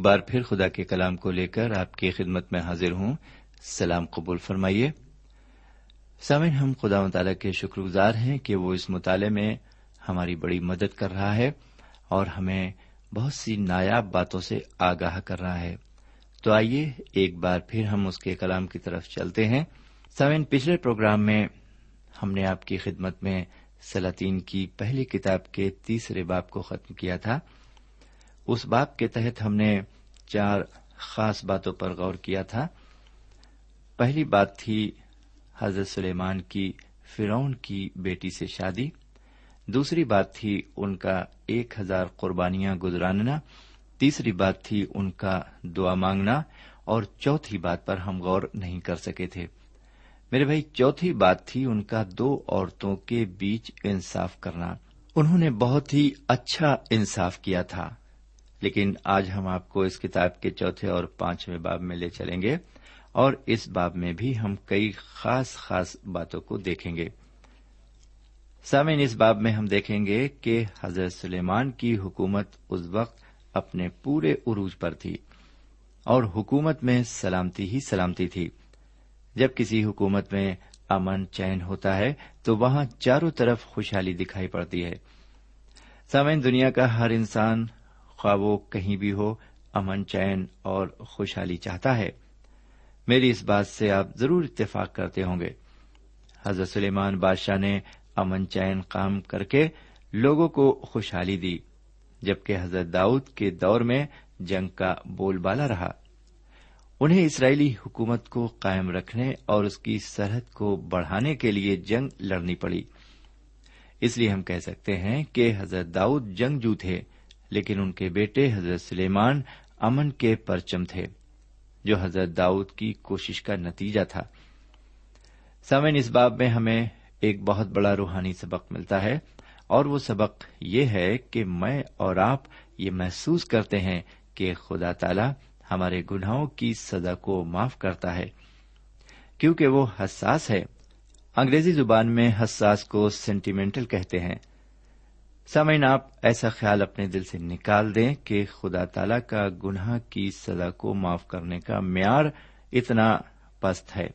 ایک بار پھر خدا کے کلام کو لے کر آپ کی خدمت میں حاضر ہوں۔ سلام قبول فرمائیے۔ سامن ہم خدا مطالعہ کے شکر گزار ہیں کہ وہ اس مطالعے میں ہماری بڑی مدد کر رہا ہے اور ہمیں بہت سی نایاب باتوں سے آگاہ کر رہا ہے۔ تو آئیے ایک بار پھر ہم اس کے کلام کی طرف چلتے ہیں۔ سامن پچھلے پروگرام میں ہم نے آپ کی خدمت میں سلاطین کی پہلی کتاب کے تیسرے باپ کو ختم کیا تھا۔ اس باپ کے تحت ہم نے چار خاص باتوں پر غور کیا تھا۔ پہلی بات تھی حضرت سلیمان کی فرون کی بیٹی سے شادی۔ دوسری بات تھی ان کا ایک ہزار قربانیاں گزراننا۔ تیسری بات تھی ان کا دعا مانگنا۔ اور چوتھی بات پر ہم غور نہیں کر سکے تھے۔ میرے بھائی، چوتھی بات تھی ان کا دو عورتوں کے بیچ انصاف کرنا۔ انہوں نے بہت ہی اچھا انصاف کیا تھا۔ لیکن آج ہم آپ کو اس کتاب کے چوتھے اور پانچویں باب میں لے چلیں گے اور اس باب میں بھی ہم کئی خاص خاص باتوں کو دیکھیں گے۔ سامعین، اس باب میں ہم دیکھیں گے کہ حضرت سلیمان کی حکومت اس وقت اپنے پورے عروج پر تھی اور حکومت میں سلامتی ہی سلامتی تھی۔ جب کسی حکومت میں امن چین ہوتا ہے تو وہاں چاروں طرف خوشحالی دکھائی پڑتی ہے۔ سامعین، دنیا کا ہر انسان خواہ وہ کہیں بھی ہو، امن، چین اور خوشحالی چاہتا ہے۔ میری اس بات سے آپ ضرور اتفاق کرتے ہوں گے۔ حضرت سلیمان بادشاہ نے امن، چین قائم کر کے لوگوں کو خوشحالی دی، جبکہ حضرت داؤد کے دور میں جنگ کا بول بالا رہا۔ انہیں اسرائیلی حکومت کو قائم رکھنے اور اس کی سرحد کو بڑھانے کے لیے جنگ لڑنی پڑی۔ اس لیے ہم کہہ سکتے ہیں کہ حضرت داؤد جنگجو تھے۔ لیکن ان کے بیٹے حضرت سلیمان امن کے پرچم تھے، جو حضرت داؤد کی کوشش کا نتیجہ تھا۔ سمن اس باب میں ہمیں ایک بہت بڑا روحانی سبق ملتا ہے، اور وہ سبق یہ ہے کہ میں اور آپ یہ محسوس کرتے ہیں کہ خدا تعالی ہمارے گناہوں کی سزا کو معاف کرتا ہے۔ کیونکہ وہ حساس ہے۔ انگریزی زبان میں حساس کو سینٹیمنٹل کہتے ہیں۔ سامعین، آپ ایسا خیال اپنے دل سے نکال دیں کہ خدا تعالی کا گناہ کی سزا کو معاف کرنے کا معیار اتنا پست ہے۔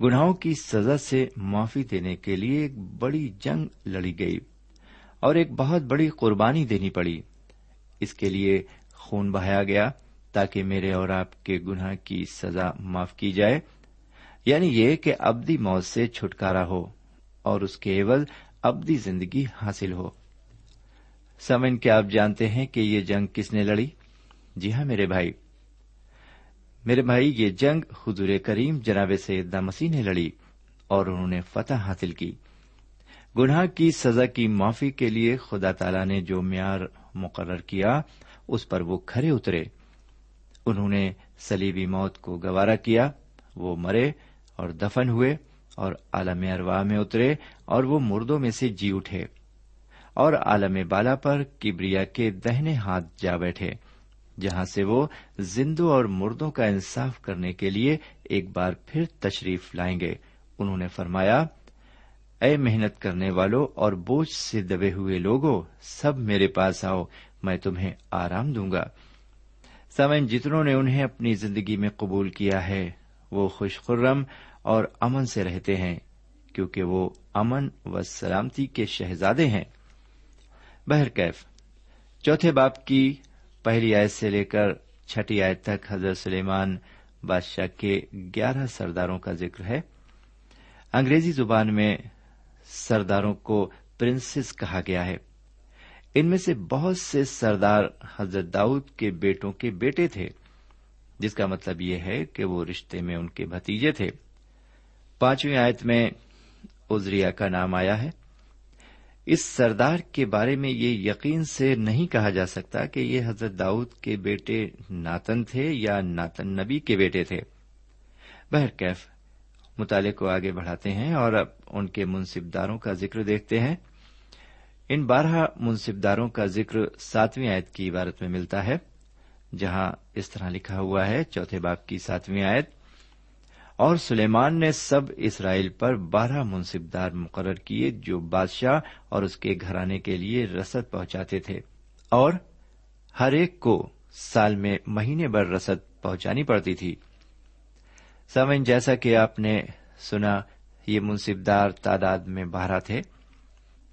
گناہوں کی سزا سے معافی دینے کے لیے ایک بڑی جنگ لڑی گئی اور ایک بہت بڑی قربانی دینی پڑی۔ اس کے لیے خون بہایا گیا تاکہ میرے اور آپ کے گناہ کی سزا معاف کی جائے۔ یعنی یہ کہ ابدی موت سے چھٹکارا ہو اور اس کے ایول ابدی زندگی حاصل ہو۔ سمن کیا آپ جانتے ہیں کہ یہ جنگ کس نے لڑی؟ جی ہاں میرے بھائی۔ میرے بھائی، یہ جنگ حضور کریم جناب سیدہ مسیح نے لڑی اور انہوں نے فتح حاصل کی۔ گناہ کی سزا کی معافی کے لیے خدا تعالی نے جو معیار مقرر کیا، اس پر وہ کھڑے اترے۔ انہوں نے سلیبی موت کو گوارا کیا، وہ مرے اور دفن ہوئے اور عالم اروا میں اترے اور وہ مردوں میں سے جی اٹھے۔ اور عالم بالا پر کبریا کے دہنے ہاتھ جا بیٹھے، جہاں سے وہ زندوں اور مردوں کا انصاف کرنے کے لیے ایک بار پھر تشریف لائیں گے۔ انہوں نے فرمایا، اے محنت کرنے والوں اور بوجھ سے دبے ہوئے لوگوں، سب میرے پاس آؤ، میں تمہیں آرام دوں گا۔ سمن جتنوں نے انہیں اپنی زندگی میں قبول کیا ہے، وہ خوش خرم اور امن سے رہتے ہیں، کیونکہ وہ امن و سلامتی کے شہزادے ہیں۔ بہرکیف چوتھے باپ کی پہلی آیت سے لے کر چھٹی آیت تک حضرت سلیمان بادشاہ کے گیارہ سرداروں کا ذکر ہے۔ انگریزی زبان میں سرداروں کو پرنسز کہا گیا ہے۔ ان میں سے بہت سے سردار حضرت داؤد کے بیٹوں کے بیٹے تھے، جس کا مطلب یہ ہے کہ وہ رشتے میں ان کے بھتیجے تھے۔ پانچویں آیت میں ازریا کا نام آیا ہے۔ اس سردار کے بارے میں یہ یقین سے نہیں کہا جا سکتا کہ یہ حضرت داؤد کے بیٹے ناتن تھے یا ناتن نبی کے بیٹے تھے۔ بہرکیف مطالعے کو آگے بڑھاتے ہیں اور اب ان کے منصبداروں کا ذکر دیکھتے ہیں۔ ان بارہ منصبداروں کا ذکر ساتویں آیت کی عبارت میں ملتا ہے، جہاں اس طرح لکھا ہوا ہے، چوتھے باپ کی ساتویں آیت۔ اور سلیمان نے سب اسرائیل پر بارہ منصبدار مقرر کیے جو بادشاہ اور اس کے گھرانے کے لیے رسد پہنچاتے تھے۔ اور ہر ایک کو سال میں مہینے بھر رسد پہنچانی پڑتی تھی۔ سمن جیسا کہ آپ نے سنا، یہ منصبدار تعداد میں بارہ تھے۔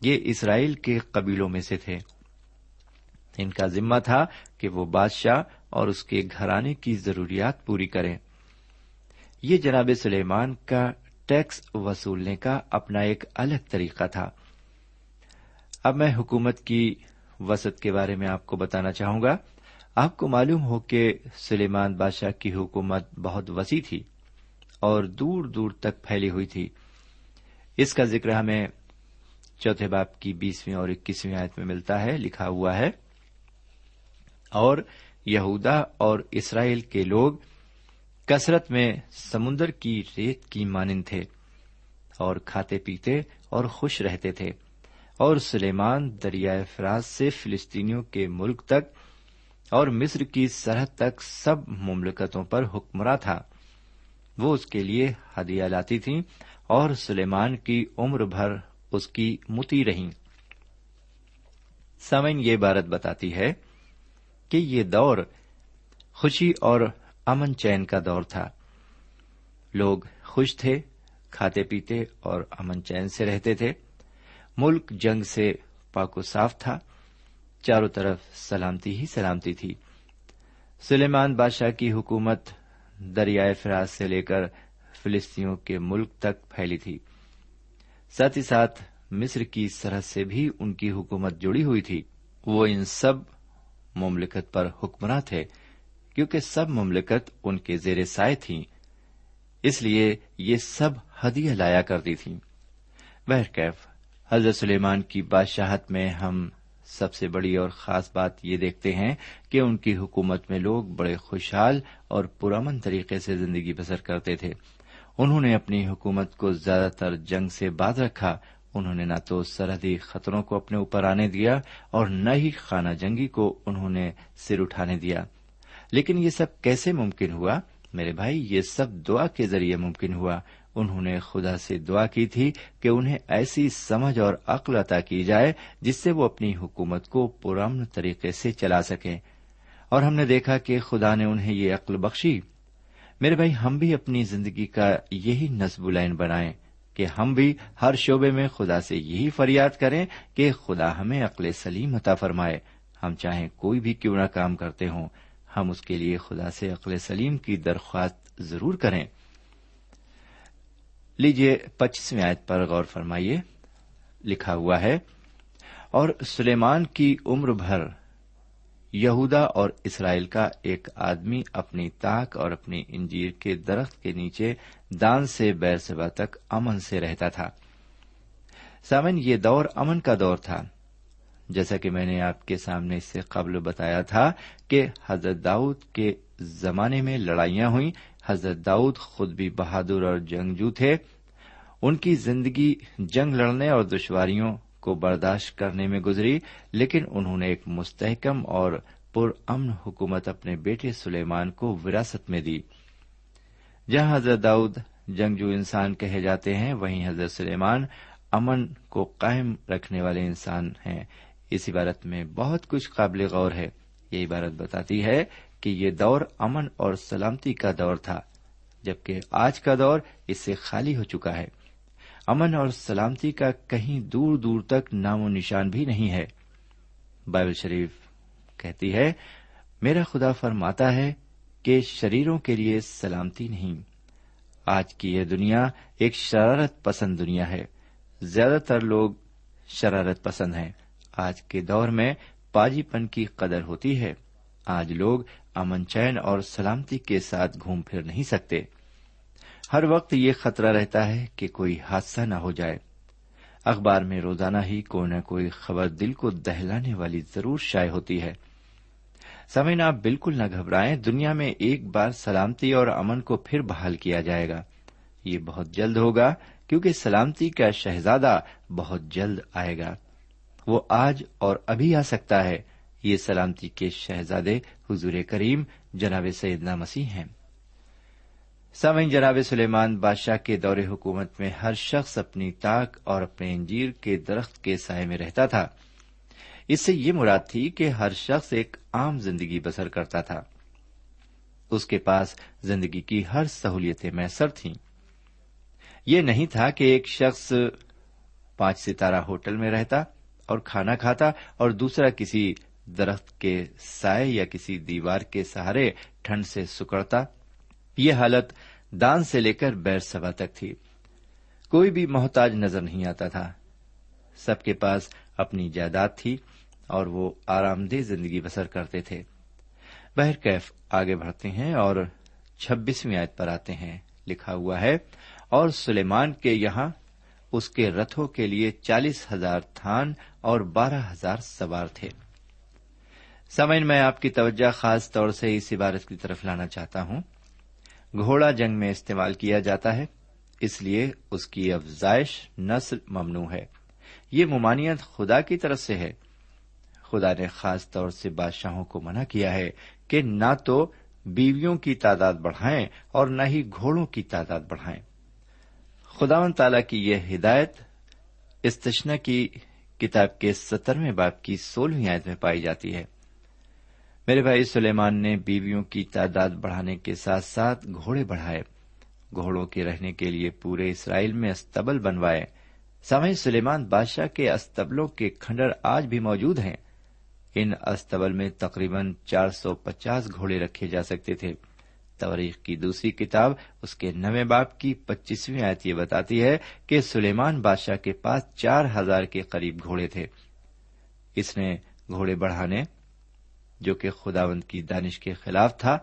یہ اسرائیل کے قبیلوں میں سے تھے۔ ان کا ذمہ تھا کہ وہ بادشاہ اور اس کے گھرانے کی ضروریات پوری کریں۔ یہ جناب سلیمان کا ٹیکس وصولنے کا اپنا ایک الگ طریقہ تھا۔ اب میں حکومت کی وسط کے بارے میں آپ کو بتانا چاہوں گا۔ آپ کو معلوم ہو کہ سلیمان بادشاہ کی حکومت بہت وسیع تھی اور دور دور تک پھیلی ہوئی تھی۔ اس کا ذکر ہمیں چوتھے باپ کی بیسویں اور اکیسویں آیت میں ملتا ہے، لکھا ہوا ہے۔ اور یہودا اور اسرائیل کے لوگ کثرت میں سمندر کی ریت کی مانند تھے اور کھاتے پیتے اور خوش رہتے تھے۔ اور سلیمان دریائے فراز سے فلسطینیوں کے ملک تک اور مصر کی سرحد تک سب مملکتوں پر حکمراں تھا۔ وہ اس کے لیے ہدیہ لاتی تھیں اور سلیمان کی عمر بھر اس کی متی رہیں سمن یہ بارت بتاتی ہے کہ یہ دور خوشی اور امن چین کا دور تھا۔ لوگ خوش تھے، کھاتے پیتے اور امن چین سے رہتے تھے۔ ملک جنگ سے پاک و صاف تھا۔ چاروں طرف سلامتی ہی سلامتی تھی۔ سلیمان بادشاہ کی حکومت دریائے فراز سے لے کر فلسطینوں کے ملک تک پھیلی تھی۔ ساتھ ہی ساتھ مصر کی سرحد سے بھی ان کی حکومت جڑی ہوئی تھی۔ وہ ان سب مملکت پر حکمراں تھے۔ کیونکہ سب مملکت ان کے زیر سائے تھیں اس لیے یہ سب ہدیہ لایا کرتی تھیں۔ بہرکیف حضرت سلیمان کی بادشاہت میں ہم سب سے بڑی اور خاص بات یہ دیکھتے ہیں کہ ان کی حکومت میں لوگ بڑے خوشحال اور پرامن طریقے سے زندگی بسر کرتے تھے۔ انہوں نے اپنی حکومت کو زیادہ تر جنگ سے بعد رکھا۔ انہوں نے نہ تو سرحدی خطروں کو اپنے اوپر آنے دیا اور نہ ہی خانہ جنگی کو انہوں نے سر اٹھانے دیا۔ لیکن یہ سب کیسے ممکن ہوا؟ میرے بھائی، یہ سب دعا کے ذریعے ممکن ہوا۔ انہوں نے خدا سے دعا کی تھی کہ انہیں ایسی سمجھ اور عقل عطا کی جائے جس سے وہ اپنی حکومت کو پرامن طریقے سے چلا سکیں۔ اور ہم نے دیکھا کہ خدا نے انہیں یہ عقل بخشی۔ میرے بھائی، ہم بھی اپنی زندگی کا یہی نصب لائن بنائیں کہ ہم بھی ہر شعبے میں خدا سے یہی فریاد کریں کہ خدا ہمیں عقل سلیم عطا فرمائے۔ ہم چاہیں کوئی بھی کیوں نہ کام کرتے ہوں۔ ہم اس کے لیے خدا سے عقل سلیم کی درخواست ضرور کریں۔ لیجیے پچیسویں آیت پر غور فرمائیے۔ لکھا ہوا ہے، اور سلیمان کی عمر بھر یہودا اور اسرائیل کا ایک آدمی اپنی تاک اور اپنی انجیر کے درخت کے نیچے دان سے بیر سبا تک امن سے رہتا تھا۔ سامن یہ دور امن کا دور تھا۔ جیسا کہ میں نے آپ کے سامنے اس سے قبل بتایا تھا کہ حضرت داؤد کے زمانے میں لڑائیاں ہوئی حضرت داؤد خود بھی بہادر اور جنگجو تھے۔ ان کی زندگی جنگ لڑنے اور دشواریوں کو برداشت کرنے میں گزری، لیکن انہوں نے ایک مستحکم اور پر امن حکومت اپنے بیٹے سلیمان کو وراثت میں دی۔ جہاں حضرت داؤد جنگجو انسان کہے جاتے ہیں، وہیں حضرت سلیمان امن کو قائم رکھنے والے انسان ہیں۔ اس عبارت میں بہت کچھ قابل غور ہے۔ یہ عبارت بتاتی ہے کہ یہ دور امن اور سلامتی کا دور تھا، جبکہ آج کا دور اس سے خالی ہو چکا ہے۔ امن اور سلامتی کا کہیں دور دور تک نام و نشان بھی نہیں ہے۔ بائبل شریف کہتی ہے، میرا خدا فرماتا ہے کہ شریروں کے لیے سلامتی نہیں۔ آج کی یہ دنیا ایک شرارت پسند دنیا ہے۔ زیادہ تر لوگ شرارت پسند ہیں۔ آج کے دور میں پاجی پن کی قدر ہوتی ہے۔ آج لوگ امن چین اور سلامتی کے ساتھ گھوم پھر نہیں سکتے۔ ہر وقت یہ خطرہ رہتا ہے کہ کوئی حادثہ نہ ہو جائے۔ اخبار میں روزانہ ہی کوئی نہ کوئی خبر دل کو دہلانے والی ضرور شائع ہوتی ہے۔ سمے آپ بالکل نہ گھبرائیں۔ دنیا میں ایک بار سلامتی اور امن کو پھر بحال کیا جائے گا۔ یہ بہت جلد ہوگا کیونکہ سلامتی کا شہزادہ بہت جلد آئے گا۔ وہ آج اور ابھی آ سکتا ہے۔ یہ سلامتی کے شہزادے حضور کریم جناب سیدنا مسیح ہیں۔ سامعین، جناب سلیمان بادشاہ کے دور حکومت میں ہر شخص اپنی طاق اور اپنے انجیر کے درخت کے سائے میں رہتا تھا۔ اس سے یہ مراد تھی کہ ہر شخص ایک عام زندگی بسر کرتا تھا۔ اس کے پاس زندگی کی ہر سہولیتیں میسر تھیں۔ یہ نہیں تھا کہ ایک شخص پانچ ستارہ ہوٹل میں رہتا۔ اور کھانا کھاتا اور دوسرا کسی درخت کے سائے یا کسی دیوار کے سہارے ٹھنڈ سے سکڑتا، یہ حالت دان سے لے کر بیر سبا تک تھی۔ کوئی بھی محتاج نظر نہیں آتا تھا۔ سب کے پاس اپنی جائیداد تھی اور وہ آرام دہ زندگی بسر کرتے تھے۔ بہرکیف آگے بڑھتے ہیں اور چھبیسویں آیت پر آتے ہیں۔ لکھا ہوا ہے، اور سلیمان کے یہاں اس کے رتھوں کے لیے چالیس ہزار تھان اور بارہ ہزار سوار تھے۔ سمن میں آپ کی توجہ خاص طور سے اس عبارت کی طرف لانا چاہتا ہوں۔ گھوڑا جنگ میں استعمال کیا جاتا ہے، اس لیے اس کی افزائش نسل ممنوع ہے۔ یہ ممانعت خدا کی طرف سے ہے۔ خدا نے خاص طور سے بادشاہوں کو منع کیا ہے کہ نہ تو بیویوں کی تعداد بڑھائیں اور نہ ہی گھوڑوں کی تعداد بڑھائیں۔ خداون تعالی کی یہ ہدایت استشنا کی کتاب کے سترویں باپ کی سولہویں آیت میں پائی جاتی ہے۔ میرے بھائی، سلیمان نے بیویوں کی تعداد بڑھانے کے ساتھ ساتھ گھوڑے بڑھائے۔ گھوڑوں کے رہنے کے لیے پورے اسرائیل میں استبل بنوائے۔ سمے سلیمان بادشاہ کے استبلوں کے کھنڈر آج بھی موجود ہیں۔ ان استبل میں تقریباً چار سو پچاس گھوڑے رکھے جا سکتے تھے۔ تاریخ کی دوسری کتاب اس کے نویں باپ کی پچیسویں آیت یہ بتاتی ہے کہ سلیمان بادشاہ کے پاس چار ہزار کے قریب گھوڑے تھے۔ اس نے گھوڑے بڑھانے، جو کہ خداوند کی دانش کے خلاف تھا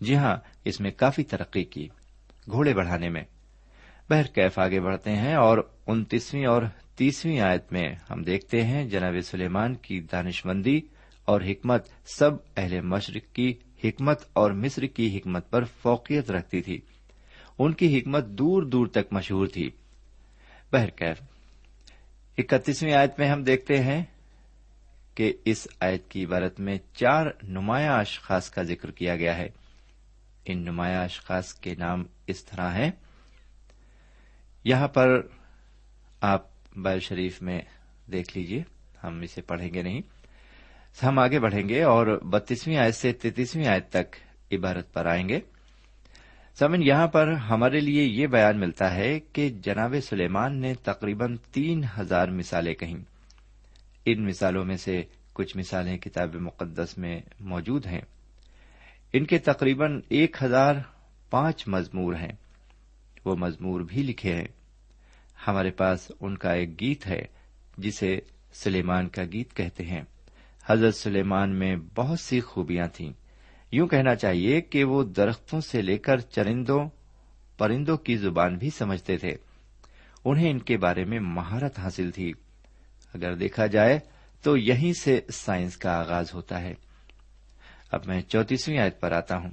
جی ہاں اس میں کافی ترقی کی۔ گھوڑے بڑھانے میں۔ بہر کیف آگے بڑھتے ہیں اور انتیسویں اور تیسویں آیت میں ہم دیکھتے ہیں، جناب سلیمان کی دانش مندی اور حکمت سب اہل مشرق کی حکمت اور مصر کی حکمت پر فوقیت رکھتی تھی۔ ان کی حکمت دور دور تک مشہور تھی۔ بہرکیف اکتیسویں آیت میں ہم دیکھتے ہیں کہ اس آیت کی عبارت میں چار نمایاں اشخاص کا ذکر کیا گیا ہے۔ ان نمایاں اشخاص کے نام اس طرح ہیں۔ یہاں پر آپ بال شریف میں دیکھ لیجیے ہم اسے پڑھیں گے نہیں۔ ہم آگے بڑھیں گے اور بتیسویں آیت سے تینتیسویں آیت تک عبارت پر آئیں گے۔ سمن یہاں پر ہمارے لیے یہ بیان ملتا ہے کہ جناب سلیمان نے تقریباً تین ہزار مثالیں کہیں۔ ان مثالوں میں سے کچھ مثالیں کتاب مقدس میں موجود ہیں۔ ان کے تقریباً ایک ہزار پانچ مزمور ہیں۔ وہ مزمور بھی لکھے ہیں۔ ہمارے پاس ان کا ایک گیت ہے جسے سلیمان کا گیت کہتے ہیں۔ حضرت سلیمان میں بہت سی خوبیاں تھیں۔ یوں کہنا چاہیے کہ وہ درختوں سے لے کر چرندوں، پرندوں کی زبان بھی سمجھتے تھے۔ انہیں ان کے بارے میں مہارت حاصل تھی۔ اگر دیکھا جائے تو یہیں سے سائنس کا آغاز ہوتا ہے۔ اب میں چوتیسویں آیت پر آتا ہوں۔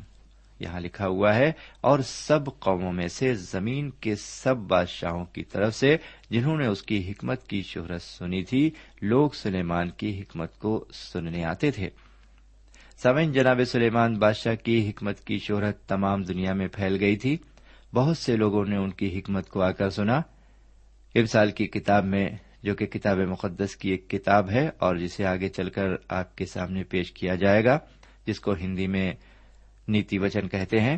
یہاں لکھا ہوا ہے، اور سب قوموں میں سے زمین کے سب بادشاہوں کی طرف سے، جنہوں نے اس کی حکمت کی شہرت سنی تھی، لوگ سلیمان کی حکمت کو سننے آتے تھے۔ سمن جناب سلیمان بادشاہ کی حکمت کی شہرت تمام دنیا میں پھیل گئی تھی۔ بہت سے لوگوں نے ان کی حکمت کو آ کر سنا ابسال کی کتاب میں، جو کہ کتاب مقدس کی ایک کتاب ہے، اور جسے آگے چل کر آپ کے سامنے پیش کیا جائے گا، جس کو ہندی میں نیتی وچن کہتے ہیں،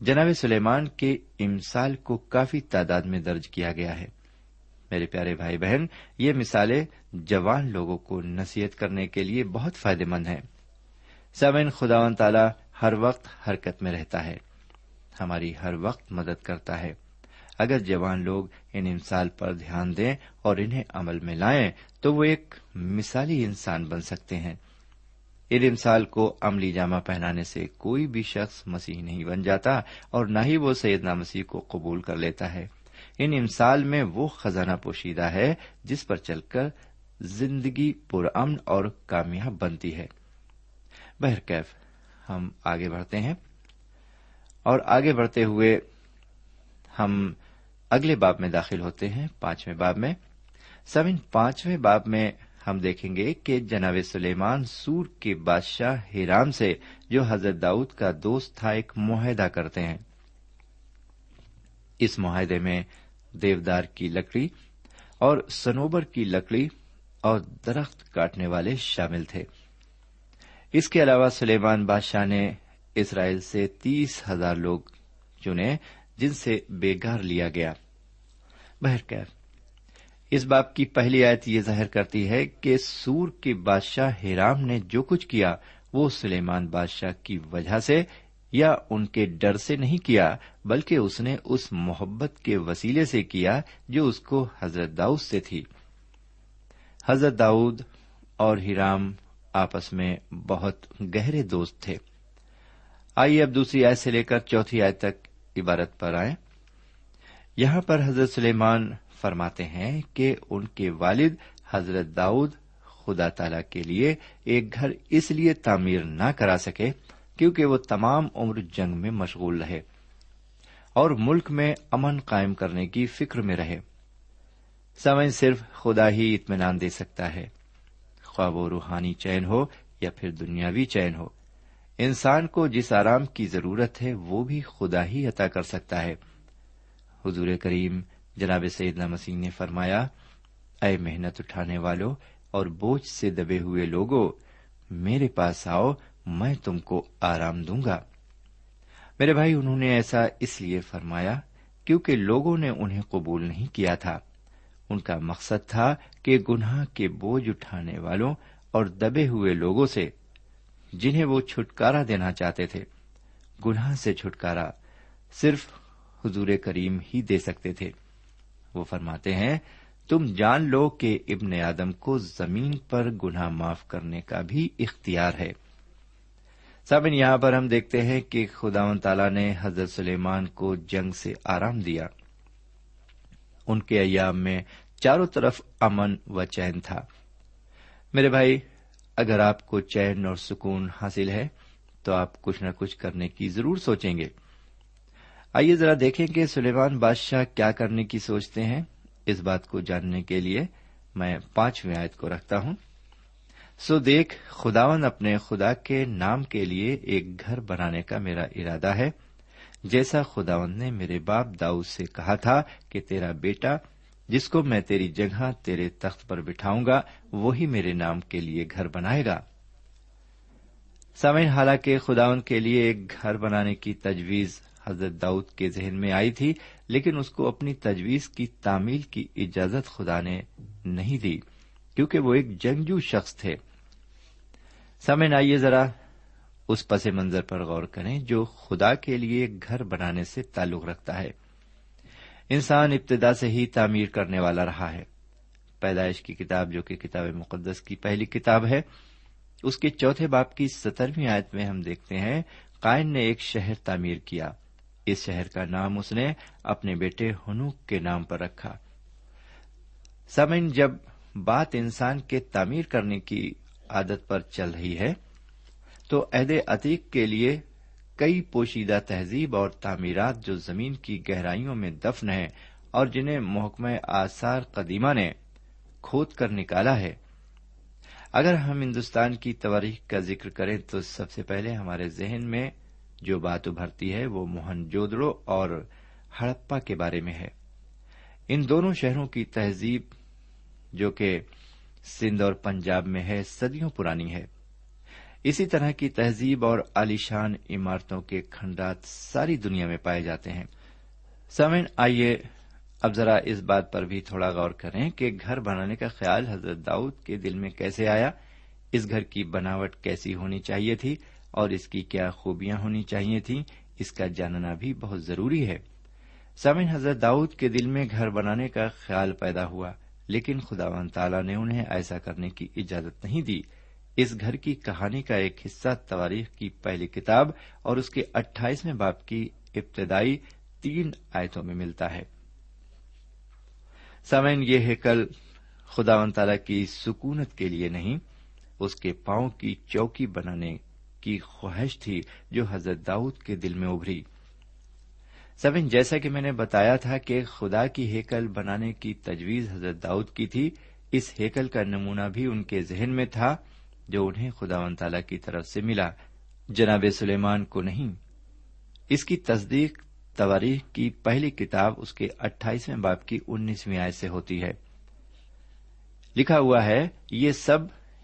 جناب سلیمان کے امسال کو کافی تعداد میں درج کیا گیا ہے۔ میرے پیارے بھائی بہن، یہ مثالیں جوان لوگوں کو نصیحت کرنے کے لیے بہت فائدہ مند ہیں۔ سمین خدا و تعالی ہر وقت حرکت میں رہتا ہے۔ ہماری ہر وقت مدد کرتا ہے۔ اگر جوان لوگ ان امسال پر دھیان دیں اور انہیں عمل میں لائیں، تو وہ ایک مثالی انسان بن سکتے ہیں۔ ان امسال کو عملی جامہ پہنانے سے کوئی بھی شخص مسیح نہیں بن جاتا اور نہ ہی وہ سیدنا مسیح کو قبول کر لیتا ہے۔ ان امسال میں وہ خزانہ پوشیدہ ہے جس پر چل کر زندگی پرامن اور کامیاب بنتی ہے۔ بہرکیف ہم آگے بڑھتے ہیں۔ اور آگے بڑھتے ہوئے ہم اگلے باب میں داخل ہوتے ہیں، پانچویں باب میں۔ سب ان پانچویں باب میں ہم دیکھیں گے کہ جناب سلیمان سور کے بادشاہ ہیرام سے جو حضرت داؤد کا دوست تھا ایک معاہدہ کرتے ہیں۔ اس معاہدے میں دیودار کی لکڑی اور سنوبر کی لکڑی اور درخت کاٹنے والے شامل تھے۔ اس کے علاوہ سلیمان بادشاہ نے اسرائیل سے تیس ہزار لوگ چنے جن سے بےگار لیا گیا۔ بہرکیف اس باپ کی پہلی آیت یہ ظاہر کرتی ہے کہ سور کے بادشاہ ہیرام نے جو کچھ کیا وہ سلیمان بادشاہ کی وجہ سے یا ان کے ڈر سے نہیں کیا، بلکہ اس نے اس محبت کے وسیلے سے کیا جو اس کو حضرت داؤد سے تھی۔ حضرت داؤد اور ہیرام آپس میں بہت گہرے دوست تھے۔ آئیے اب دوسری آیت سے لے کر چوتھی آیت تک عبارت پر آئیں۔ یہاں پر حضرت سلیمان فرماتے ہیں کہ ان کے والد حضرت داؤد خدا تعالی کے لیے ایک گھر اس لیے تعمیر نہ کرا سکے کیونکہ وہ تمام عمر جنگ میں مشغول رہے اور ملک میں امن قائم کرنے کی فکر میں رہے۔ سمجھ صرف خدا ہی اطمینان دے سکتا ہے۔ خواہ وہ روحانی چین ہو یا پھر دنیاوی چین ہو۔ انسان کو جس آرام کی ضرورت ہے وہ بھی خدا ہی عطا کر سکتا ہے۔ حضور کریم جناب سیدنا مسیح نے فرمایا، اے محنت اٹھانے والوں اور بوجھ سے دبے ہوئے لوگوں میرے پاس آؤ، میں تم کو آرام دوں گا۔ میرے بھائی، انہوں نے ایسا اس لیے فرمایا کیونکہ لوگوں نے انہیں قبول نہیں کیا تھا۔ ان کا مقصد تھا کہ گناہ کے بوجھ اٹھانے والوں اور دبے ہوئے لوگوں سے، جنہیں وہ چھٹکارا دینا چاہتے تھے۔ گناہ سے چھٹکارا صرف حضور کریم ہی دے سکتے تھے۔ وہ فرماتے ہیں، تم جان لو کہ ابن آدم کو زمین پر گناہ معاف کرنے کا بھی اختیار ہے۔ سابن یہاں پر ہم دیکھتے ہیں کہ خدا و تعالی نے حضرت سلیمان کو جنگ سے آرام دیا۔ ان کے ایام میں چاروں طرف امن و چین تھا۔ میرے بھائی، اگر آپ کو چین اور سکون حاصل ہے، تو آپ کچھ نہ کچھ کرنے کی ضرور سوچیں گے۔ آئیے ذرا دیکھیں کہ سلیمان بادشاہ کیا کرنے کی سوچتے ہیں۔ اس بات کو جاننے کے لیے میں پانچویں آیت کو رکھتا ہوں۔ سو دیکھ خداون اپنے خدا کے نام کے لیے ایک گھر بنانے کا میرا ارادہ ہے۔ جیسا خداون نے میرے باپ داؤد سے کہا تھا کہ تیرا بیٹا، جس کو میں تیری جگہ تیرے تخت پر بٹھاؤں گا، وہی میرے نام کے لیے گھر بنائے گا۔ سمے حالانکہ خداون کے لیے ایک گھر بنانے کی تجویز حضرت داؤد کے ذہن میں آئی تھی، لیکن اس کو اپنی تجویز کی تعمیل کی اجازت خدا نے نہیں دی، کیونکہ وہ ایک جنگجو شخص تھے۔ سمے آئیے ذرا اس پس منظر پر غور کریں جو خدا کے لیے گھر بنانے سے تعلق رکھتا ہے۔ انسان ابتدا سے ہی تعمیر کرنے والا رہا ہے۔ پیدائش کی کتاب جو کہ کتاب مقدس کی پہلی کتاب ہے، اس کے چوتھے باپ کی سترویں آیت میں ہم دیکھتے ہیں، قائن نے ایک شہر تعمیر کیا۔ اس شہر کا نام اس نے اپنے بیٹے ہنوک کے نام پر رکھا۔ سمن جب بات انسان کے تعمیر کرنے کی عادت پر چل رہی ہے، تو عہد عتیق کے لیے کئی پوشیدہ تہذیب اور تعمیرات جو زمین کی گہرائیوں میں دفن ہیں اور جنہیں محکمہ آثار قدیمہ نے کھود کر نکالا ہے۔ اگر ہم ہندوستان کی تواریخ کا ذکر کریں، تو سب سے پہلے ہمارے ذہن میں جو بات ابھرتی ہے وہ موہن جودڑو اور ہڑپا کے بارے میں ہے۔ ان دونوں شہروں کی تہذیب جو کہ سندھ اور پنجاب میں ہے، صدیوں پرانی ہے۔ اسی طرح کی تہذیب اور عالیشان عمارتوں کے کھنڈات ساری دنیا میں پائے جاتے ہیں۔ سمن آئیے اب ذرا اس بات پر بھی تھوڑا غور کریں کہ گھر بنانے کا خیال حضرت داؤد کے دل میں کیسے آیا، اس گھر کی بناوٹ کیسی ہونی چاہیے تھی اور اس کی کیا خوبیاں ہونی چاہیے تھیں، اس کا جاننا بھی بہت ضروری ہے۔ سمن حضرت داؤد کے دل میں گھر بنانے کا خیال پیدا ہوا، لیکن خدا و تعالی نے انہیں ایسا کرنے کی اجازت نہیں دی۔ اس گھر کی کہانی کا ایک حصہ تواریخ کی پہلی کتاب اور اس کے اٹھائیسویں باپ کی ابتدائی تین آیتوں میں ملتا ہے۔ سمین یہ ہیکل خدا و تعالی کی سکونت کے لیے نہیں، اس کے پاؤں کی چوکی بنانے کی خواہش تھی جو حضرت داؤد کے دل میں ابری سبن جیسا کہ میں نے بتایا تھا کہ خدا کی ہیکل بنانے کی تجویز حضرت داؤد کی تھی، اس ہیکل کا نمونہ بھی ان کے ذہن میں تھا جو انہیں خدا و تعالی کی طرف سے ملا۔ جناب سلیمان کو نہیں۔ اس کی تصدیق تواریخ کی پہلی کتاب اس کے اٹھائیسویں باپ کی انیسویں آئے سے ہوتی ہے۔ لکھا ہوا ہے، یہ سب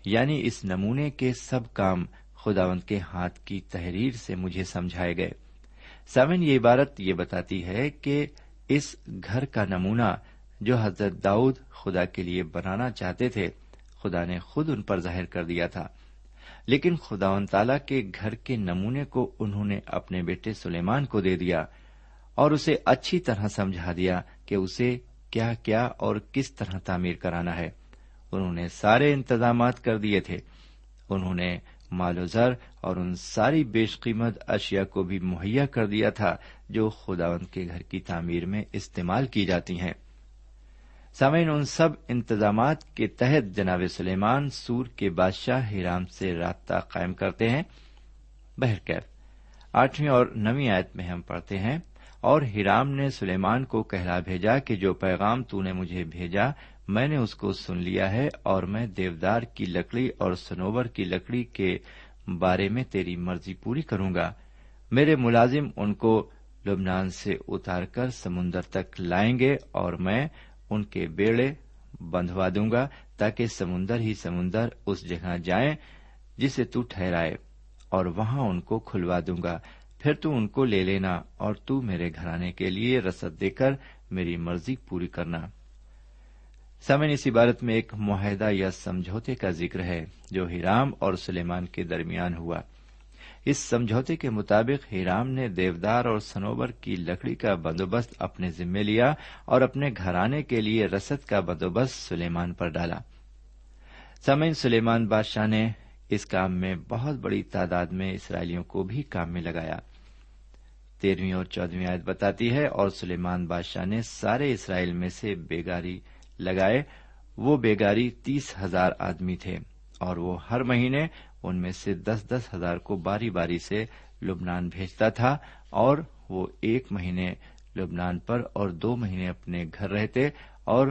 یعنی اس نمونے کے سب کام خداوند کے ہاتھ کی تحریر سے مجھے سمجھائے گئے۔ سمن یہ عبارت یہ بتاتی ہے کہ اس گھر کا نمونہ جو حضرت داؤد خدا کے لیے بنانا چاہتے تھے، خدا نے خود ان پر ظاہر کر دیا تھا۔ لیکن خدا و تعالی کے گھر کے نمونے کو انہوں نے اپنے بیٹے سلیمان کو دے دیا اور اسے اچھی طرح سمجھا دیا کہ اسے کیا کیا اور کس طرح تعمیر کرانا ہے۔ انہوں نے سارے انتظامات کر دیے تھے۔ انہوں نے مال و زر اور ان ساری بیش قیمت اشیاء کو بھی مہیا کر دیا تھا جو خداوند کے گھر کی تعمیر میں استعمال کی جاتی ہیں۔ سامعین، ان سب انتظامات کے تحت جناب سلیمان سور کے بادشاہ ہیرام سے رابطہ قائم کرتے ہیں۔ بہرکیف، آٹھویں اور نویں آیت میں ہم پڑھتے ہیں، اور ہیرام نے سلیمان کو کہلا بھیجا کہ جو پیغام تو نے مجھے بھیجا میں نے اس کو سن لیا ہے اور میں دیودار کی لکڑی اور سنوبر کی لکڑی کے بارے میں تیری مرضی پوری کروں گا۔ میرے ملازم ان کو لبنان سے اتار کر سمندر تک لائیں گے اور میں ان کے بیڑے بندھوا دوں گا تاکہ سمندر ہی سمندر اس جگہ جائیں جسے تو ٹھہرائے اور وہاں ان کو کھلوا دوں گا۔ پھر تو ان کو لے لینا اور تو میرے گھرانے کے لیے رسد دے کر میری مرضی پوری کرنا۔ سمن اس عبارت میں ایک معاہدہ یا سمجھوتے کا ذکر ہے جو ہیرام اور سلیمان کے درمیان ہوا۔ اس سمجھوتے کے مطابق ہیرام نے دیودار اور سنوبر کی لکڑی کا بندوبست اپنے ذمے لیا اور اپنے گھرانے کے لیے رسد کا بندوبست سلیمان پر ڈالا۔ سمین سلیمان بادشاہ نے اس کام میں بہت بڑی تعداد میں اسرائیلیوں کو بھی کام میں لگایا۔ تیرہویں اور چودہویں آیت بتاتی ہے اور سلیمان بادشاہ نے سارے اسرائیل میں سے بیگاری لگائے، وہ بیگاری تیس ہزار آدمی تھے اور وہ ہر مہینے ان میں سے دس دس ہزار کو باری باری سے لبنان بھیجتا تھا اور وہ ایک مہینے لبنان پر اور دو مہینے اپنے گھر رہتے اور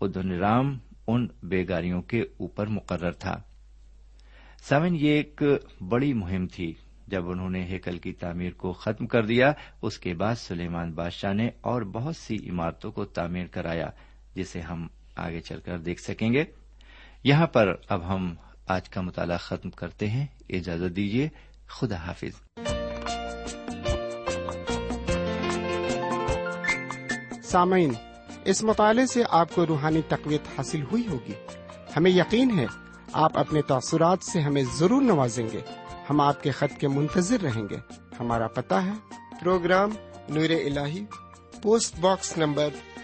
ادنرام ان بیگاریوں کے اوپر مقرر تھا۔ سمن یہ ایک بڑی مہم تھی۔ جب انہوں نے ہیکل کی تعمیر کو ختم کر دیا، اس کے بعد سلیمان بادشاہ نے اور بہت سی عمارتوں کو تعمیر کرایا۔ جسے ہم آگے چل کر دیکھ سکیں گے۔ یہاں پر اب ہم آج کا مطالعہ ختم کرتے ہیں۔ اجازت دیجیے، خدا حافظ۔ سامعین، اس مطالعے سے آپ کو روحانی تقویت حاصل ہوئی ہوگی۔ ہمیں یقین ہے، آپ اپنے تاثرات سے ہمیں ضرور نوازیں گے۔ ہم آپ کے خط کے منتظر رہیں گے۔ ہمارا پتا ہے، پروگرام نور ال post box number